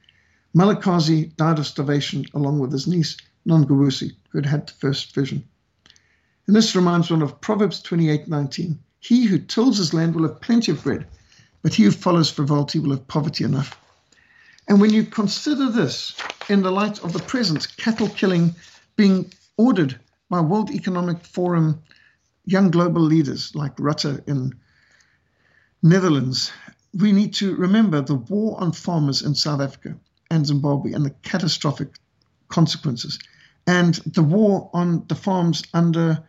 Mhlakaza died of starvation along with his niece, Nongqawuse, who had had the first vision. And this reminds one of Proverbs 28:19. He who tills his land will have plenty of bread, but he who follows frivolity will have poverty enough. And when you consider this in the light of the present cattle killing being ordered by World Economic Forum young global leaders like Rutte in Netherlands, we need to remember the war on farmers in South Africa and Zimbabwe and the catastrophic consequences, and the war on the farms under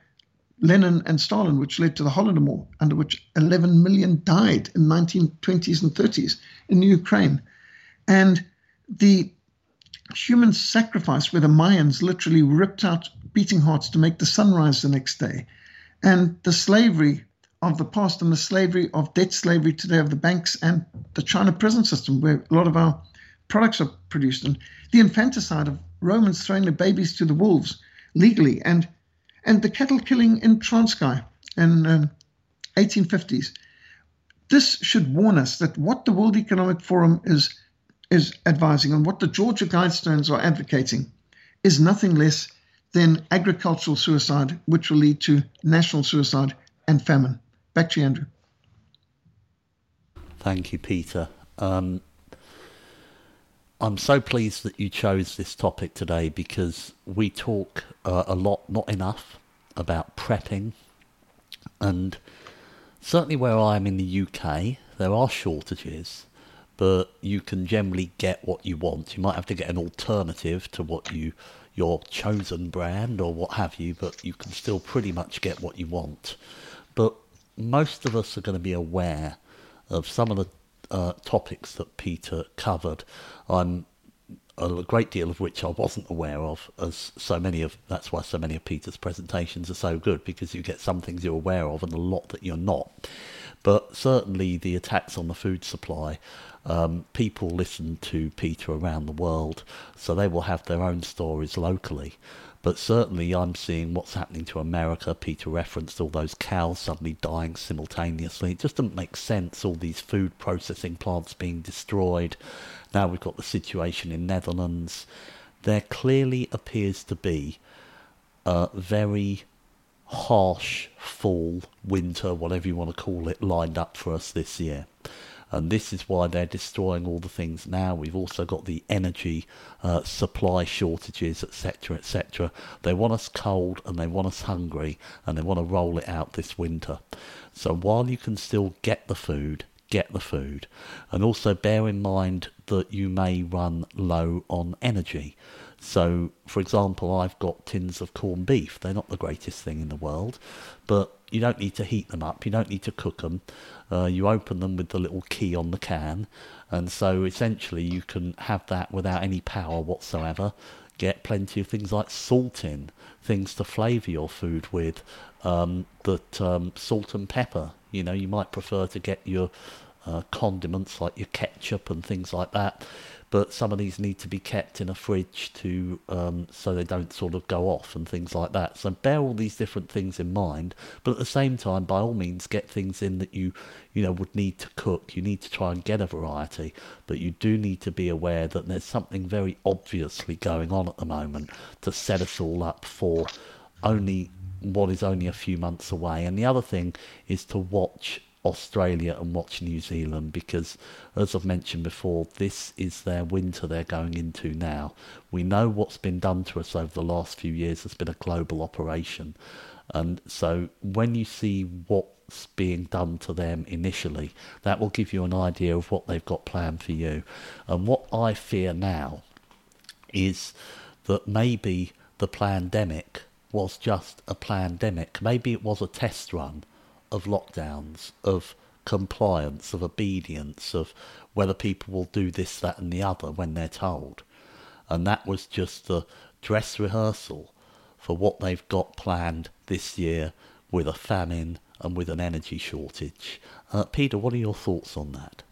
Lenin and Stalin, which led to the Holodomor, under which 11 million died in 1920s and 30s in Ukraine. And the human sacrifice where the Mayans literally ripped out beating hearts to make the sunrise the next day. And the slavery of the past and the slavery of debt slavery today of the banks and the China prison system, where a lot of our products are produced, and the infanticide of Romans throwing their babies to the wolves legally, and and the cattle killing in Transkei in um, 1850s. This should warn us that what the World Economic Forum is is advising and what the Georgia Guidestones are advocating is nothing less than agricultural suicide, which will lead to national suicide and famine. Back to you, Andrew.
Thank you, Peter. Um, I'm so pleased that you chose this topic today because we talk uh, a lot, not enough, about prepping. And certainly where I am in the UK, there are shortages but you can generally get what you want. You might have to get an alternative to what you your chosen brand or what have you, but you can still pretty much get what you want. But most of us are going to be aware of some of the uh, topics that Peter covered. I'm a great deal of which I wasn't aware of, as so many of that's why so many of Peter's presentations are so good because you get some things you're aware of and a lot that you're not. But certainly the attacks on the food supply um, people listen to Peter around the world, so they will have their own stories locally. But certainly, I'm seeing what's happening to America. Peter referenced all those cows suddenly dying simultaneously. It just doesn't make sense. All these food processing plants being destroyed. Now we've got the situation in Netherlands. There clearly appears to be a very harsh fall, winter, whatever you want to call it, lined up for us this year and this is why they're destroying all the things now. We've also got the energy uh, supply shortages, etc., etc. They want us cold and they want us hungry, and they want to roll it out this winter. So while you can still get the food, get the food, and also bear in mind that you may run low on energy. So, for example, I've got tins of corned beef. They're not the greatest thing in the world, but you don't need to heat them up. You don't need to cook them. Uh, you open them with the little key on the can, and so essentially you can have that without any power whatsoever. Get plenty of things like salt in, things to flavour your food with, um, that um, salt and pepper. You know, you might prefer to get your uh, condiments like your ketchup and things like that but some of these need to be kept in a fridge to um, so they don't sort of go off and things like that. So bear all these different things in mind, but at the same time, by all means, get things in that you you know would need to cook. You need to try and get a variety, but you do need to be aware that there's something very obviously going on at the moment to set us all up for only what is only a few months away. And the other thing is to watch Australia and watch New Zealand because, as I've mentioned before, this is their winter they're going into now. We know what's been done to us over the last few years has been a global operation. And so when you see what's being done to them initially, that will give you an idea of what they've got planned for you. And what I fear now is that maybe the pandemic was just a pandemic. Maybe it was a test run of lockdowns, of compliance, of obedience, of whether people will do this, that, and the other when they're told. And that was just the dress rehearsal for what they've got planned this year with a famine and with an energy shortage. Uh, Peter, what are your thoughts on that?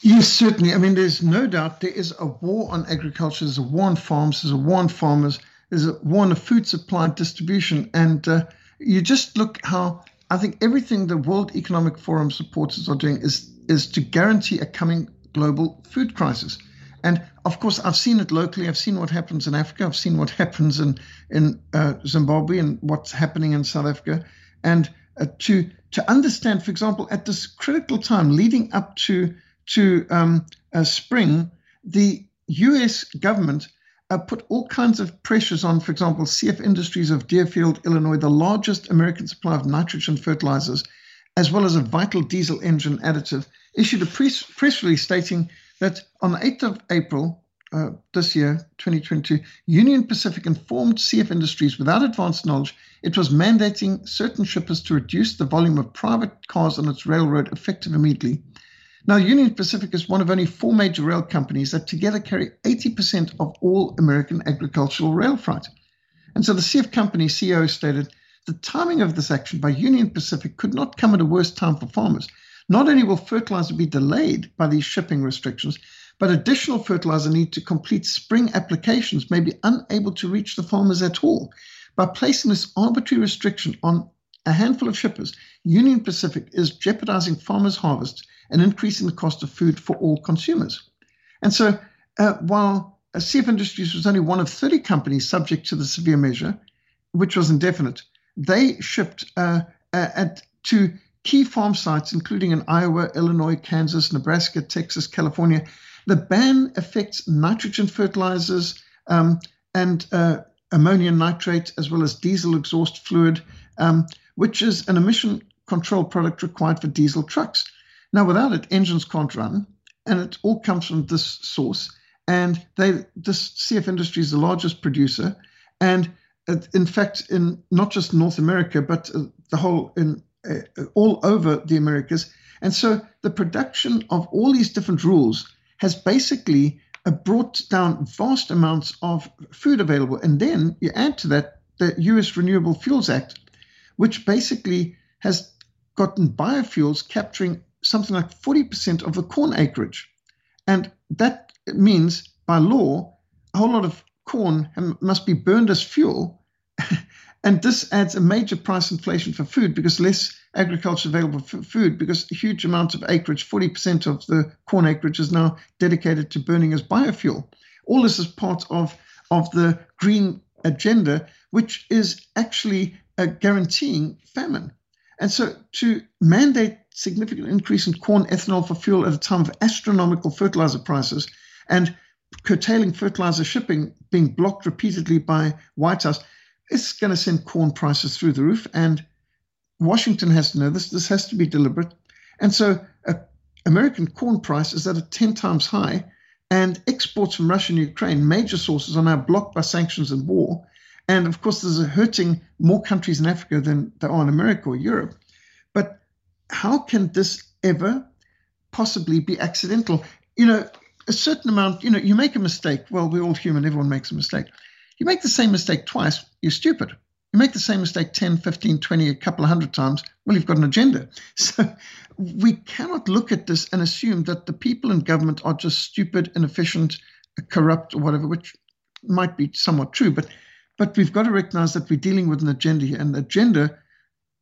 Yes, certainly. I mean, there's no doubt there is a war on agriculture, there's a war on farms, there's a war on farmers, there's a war on the food supply distribution. And uh, you just look how I think everything the World Economic Forum supporters are doing is is to guarantee a coming global food crisis. And of course, I've seen it locally. I've seen what happens in Africa. I've seen what happens in in uh, Zimbabwe and what's happening in South Africa. And uh, to to understand, for example, at this critical time leading up to to um, uh, spring, the U.S. government uh, put all kinds of pressures on, for example, CF Industries of Deerfield, Illinois, the largest American supplier of nitrogen fertilizers, as well as a vital diesel engine additive, issued a press, press release stating that on the 8th of April uh, this year, 2022, Union Pacific informed CF Industries without advance knowledge it was mandating certain shippers to reduce the volume of private cars on its railroad effective immediately. Now, Union Pacific is one of only four major rail companies that together carry 80% of all American agricultural rail freight. And so the CF company CEO stated the timing of this action by Union Pacific could not come at a worse time for farmers. Not only will fertilizer be delayed by these shipping restrictions, but additional fertilizer need to complete spring applications may be unable to reach the farmers at all. By placing this arbitrary restriction on a handful of shippers, Union Pacific is jeopardizing farmers' harvests and increasing the cost of food for all consumers. And so, uh, while CF Industries was only one of 30 companies subject to the severe measure, which was indefinite, they shipped uh, at, to key farm sites, including in Iowa, Illinois, Kansas, Nebraska, Texas, California. The ban affects nitrogen fertilizers um, and uh, ammonium nitrate, as well as diesel exhaust fluid, um, which is an emission control product required for diesel trucks. Now, without it, engines can't run, and it all comes from this source. And they, this CF Industry is the largest producer, and in fact, in not just North America, but uh, the whole in uh, all over the Americas. And so the production of all these different rules has basically uh, brought down vast amounts of food available. And then you add to that the US Renewable Fuels Act, which basically has gotten biofuels capturing something like 40% of the corn acreage. And that means by law, a whole lot of corn must be burned as fuel. and this adds a major price inflation for food because less agriculture available for food because a huge amount of acreage, 40% of the corn acreage is now dedicated to burning as biofuel. All this is part of, of the green agenda, which is actually uh, guaranteeing famine. And so to mandate significant increase in corn ethanol for fuel at a time of astronomical fertilizer prices and curtailing fertilizer shipping being blocked repeatedly by White House, it's going to send corn prices through the roof. And Washington has to know this. This has to be deliberate. And so uh, American corn price is at a 10 times high. And exports from Russia and Ukraine, major sources, are now blocked by sanctions and war. And of course, there's a hurting more countries in Africa than there are in America or Europe. How can this ever possibly be accidental? You know, a certain amount, you know, you make a mistake. Well, we're all human, everyone makes a mistake. You make the same mistake twice, you're stupid. You make the same mistake 10, 15, 20, a couple of hundred times, well, you've got an agenda. So we cannot look at this and assume that the people in government are just stupid, inefficient, corrupt, or whatever, which might be somewhat true. But but we've got to recognize that we're dealing with an agenda here. And the agenda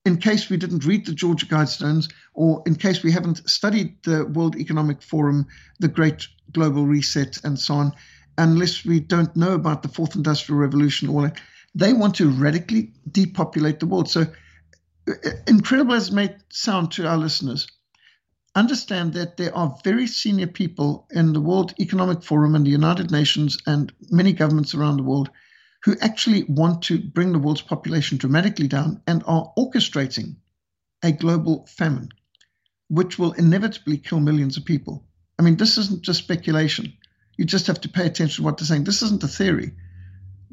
in case we didn't read the Georgia Guidestones or in case we haven't studied the World Economic Forum, the Great Global Reset, and so on, unless we don't know about the Fourth Industrial Revolution, all that, they want to radically depopulate the world. So, uh, incredible as it may sound to our listeners, understand that there are very senior people in the World Economic Forum and the United Nations and many governments around the world who actually want to bring the world's population dramatically down and are orchestrating a global famine, which will inevitably kill millions of people. I mean, this isn't just speculation. You just have to pay attention to what they're saying. This isn't a theory.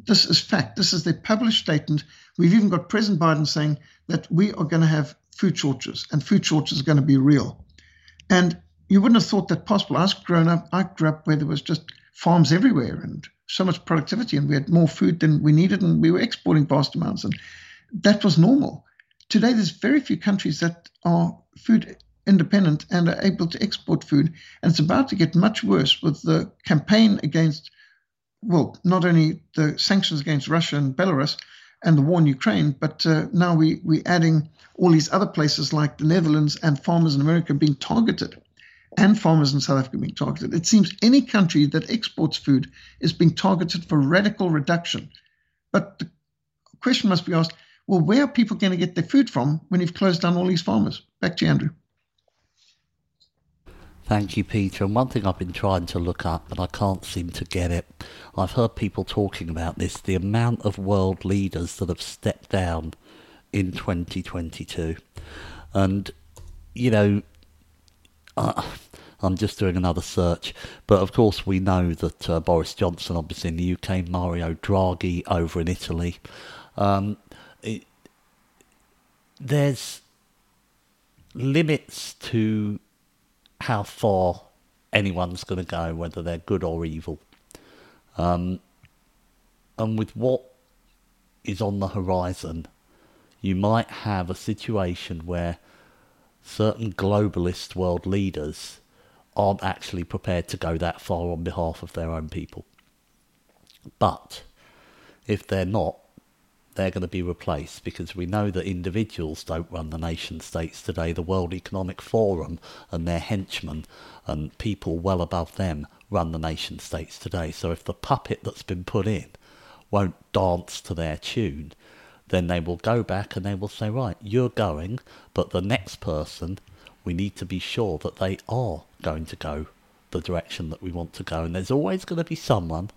This is fact. This is their published statement. We've even got President Biden saying that we are going to have food shortages and food shortages are going to be real. And you wouldn't have thought that possible. I was grown up, I grew up where there was just farms everywhere and so much productivity and we had more food than we needed and we were exporting vast amounts and that was normal. Today there's very few countries that are food independent and are able to export food and it's about to get much worse with the campaign against well not only the sanctions against Russia and Belarus and the war in Ukraine but uh, now we we adding all these other places like the Netherlands and farmers in America being targeted and farmers in South Africa being targeted. It seems any country that exports food is being targeted for radical reduction. But the question must be asked well, where are people going to get their food from when you've closed down all these farmers? Back to you, Andrew.
Thank you, Peter. And one thing I've been trying to look up, and I can't seem to get it, I've heard people talking about this the amount of world leaders that have stepped down in 2022. And, you know, uh, I'm just doing another search. But of course, we know that uh, Boris Johnson, obviously in the UK, Mario Draghi over in Italy. Um, it, there's limits to how far anyone's going to go, whether they're good or evil. Um, and with what is on the horizon, you might have a situation where certain globalist world leaders aren't actually prepared to go that far on behalf of their own people. But if they're not, they're going to be replaced because we know that individuals don't run the nation states today. The World Economic Forum and their henchmen and people well above them run the nation states today. So if the puppet that's been put in won't dance to their tune, then they will go back and they will say, right, you're going, but the next person, we need to be sure that they are going to go the direction that we want to go. And there's always going to be someone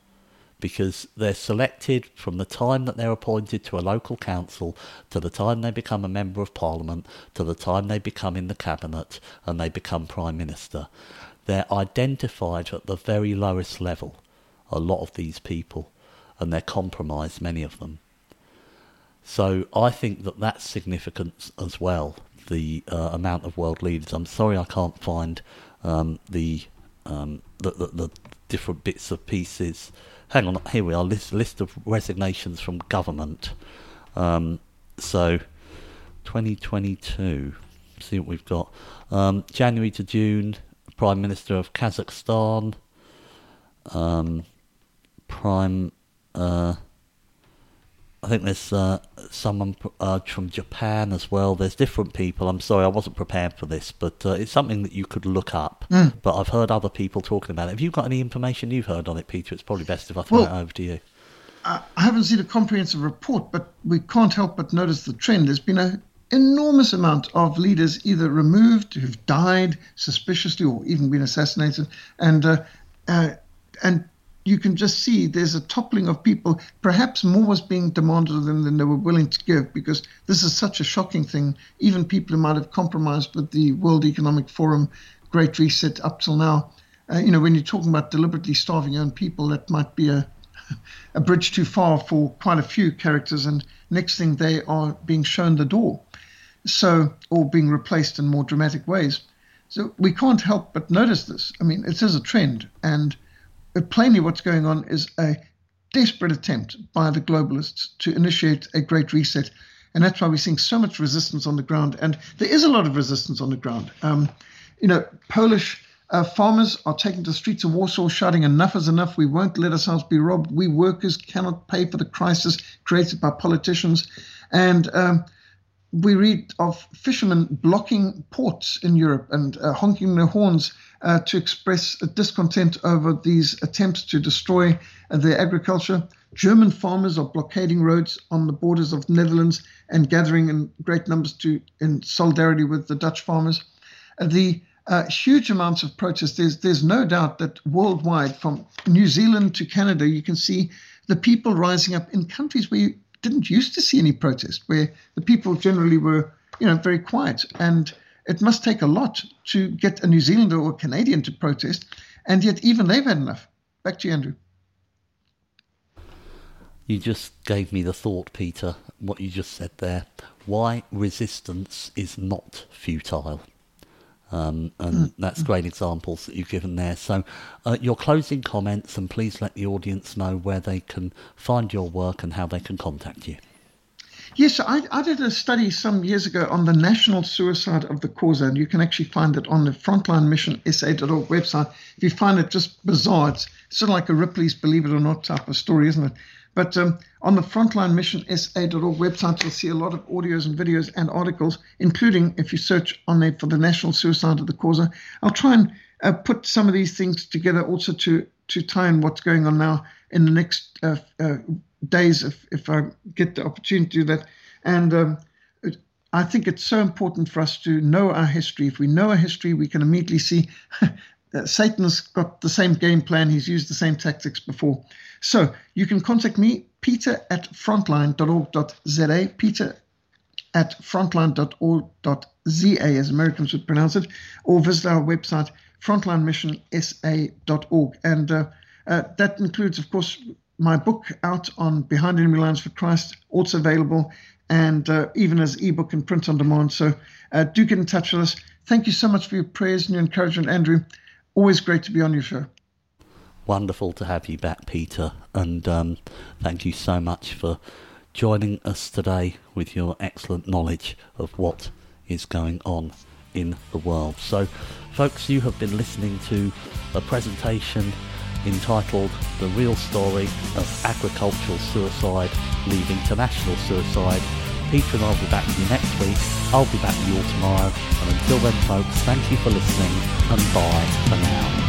because they're selected from the time that they're appointed to a local council to the time they become a member of parliament to the time they become in the cabinet and they become prime minister. They're identified at the very lowest level, a lot of these people, and they're compromised, many of them. So I think that that's significant as well, the uh, amount of world leaders. I'm sorry I can't find um, the, um, the, the, the different bits of pieces hang on, here we are, list, list of resignations from government. Um, so, 2022, see what we've got. Um, January to June, Prime Minister of Kazakhstan, um, Prime uh, I think there's uh, someone uh, from Japan as well. There's different people. I'm sorry, I wasn't prepared for this, but uh, it's something that you could look up. Mm. But I've heard other people talking about it. Have you got any information you've heard on it, Peter? It's probably best if I throw well, it over to you.
I haven't seen a comprehensive report, but we can't help but notice the trend. There's been an enormous amount of leaders either removed, who've died suspiciously, or even been assassinated, and uh, uh, and you can just see there's a toppling of people. Perhaps more was being demanded of them than they were willing to give because this is such a shocking thing. Even people who might have compromised with the World Economic Forum Great Reset up till now. Uh, you know, when you're talking about deliberately starving your own people, that might be a, a bridge too far for quite a few characters. And next thing, they are being shown the door. So, or being replaced in more dramatic ways. So we can't help but notice this. I mean, it is a trend. And but plainly, what's going on is a desperate attempt by the globalists to initiate a great reset. And that's why we're seeing so much resistance on the ground. And there is a lot of resistance on the ground. Um, you know, Polish uh, farmers are taking to the streets of Warsaw shouting, Enough is enough. We won't let ourselves be robbed. We workers cannot pay for the crisis created by politicians. And um, we read of fishermen blocking ports in Europe and uh, honking their horns uh, to express discontent over these attempts to destroy uh, their agriculture. German farmers are blockading roads on the borders of the Netherlands and gathering in great numbers to in solidarity with the Dutch farmers. Uh, the uh, huge amounts of protest. There's there's no doubt that worldwide, from New Zealand to Canada, you can see the people rising up in countries where you didn't used to see any protest, where the people generally were, you know, very quiet. And it must take a lot to get a New Zealander or Canadian to protest, and yet even they've had enough. Back to you, Andrew.
You just gave me the thought, Peter, what you just said there. Why resistance is not futile. Um, and mm. that's great examples that you've given there. So, uh, your closing comments, and please let the audience know where they can find your work and how they can contact you.
Yes, I, I did a study some years ago on the national suicide of the Xhosa, and you can actually find it on the Frontline Mission SA.org website. If you find it just bizarre, it's sort of like a Ripley's Believe It or Not type of story, isn't it? But um, on the Frontline Mission SA.org website, you'll see a lot of audios and videos and articles, including if you search on there for the national suicide of the Xhosa. I'll try and uh, put some of these things together also to to tie in what's going on now in the next uh, uh, days if, if I get the opportunity to do that. And um, I think it's so important for us to know our history. If we know our history, we can immediately see that Satan's got the same game plan. He's used the same tactics before. So you can contact me, peter at frontline.org.za, peter at frontline.org.za, as Americans would pronounce it, or visit our website, frontlinemissionsa.org. And uh, uh, that includes, of course, my book out on Behind Enemy Lines for Christ, also available, and uh, even as ebook and print on demand. So uh, do get in touch with us. Thank you so much for your prayers and your encouragement, Andrew. Always great to be on your show.
Wonderful to have you back, Peter, and um, thank you so much for joining us today with your excellent knowledge of what is going on in the world. So, folks, you have been listening to a presentation entitled The Real Story of Agricultural Suicide Leading to National Suicide. Peter and I'll be back with you next week. I'll be back with you all tomorrow. And until then folks, thank you for listening and bye for now.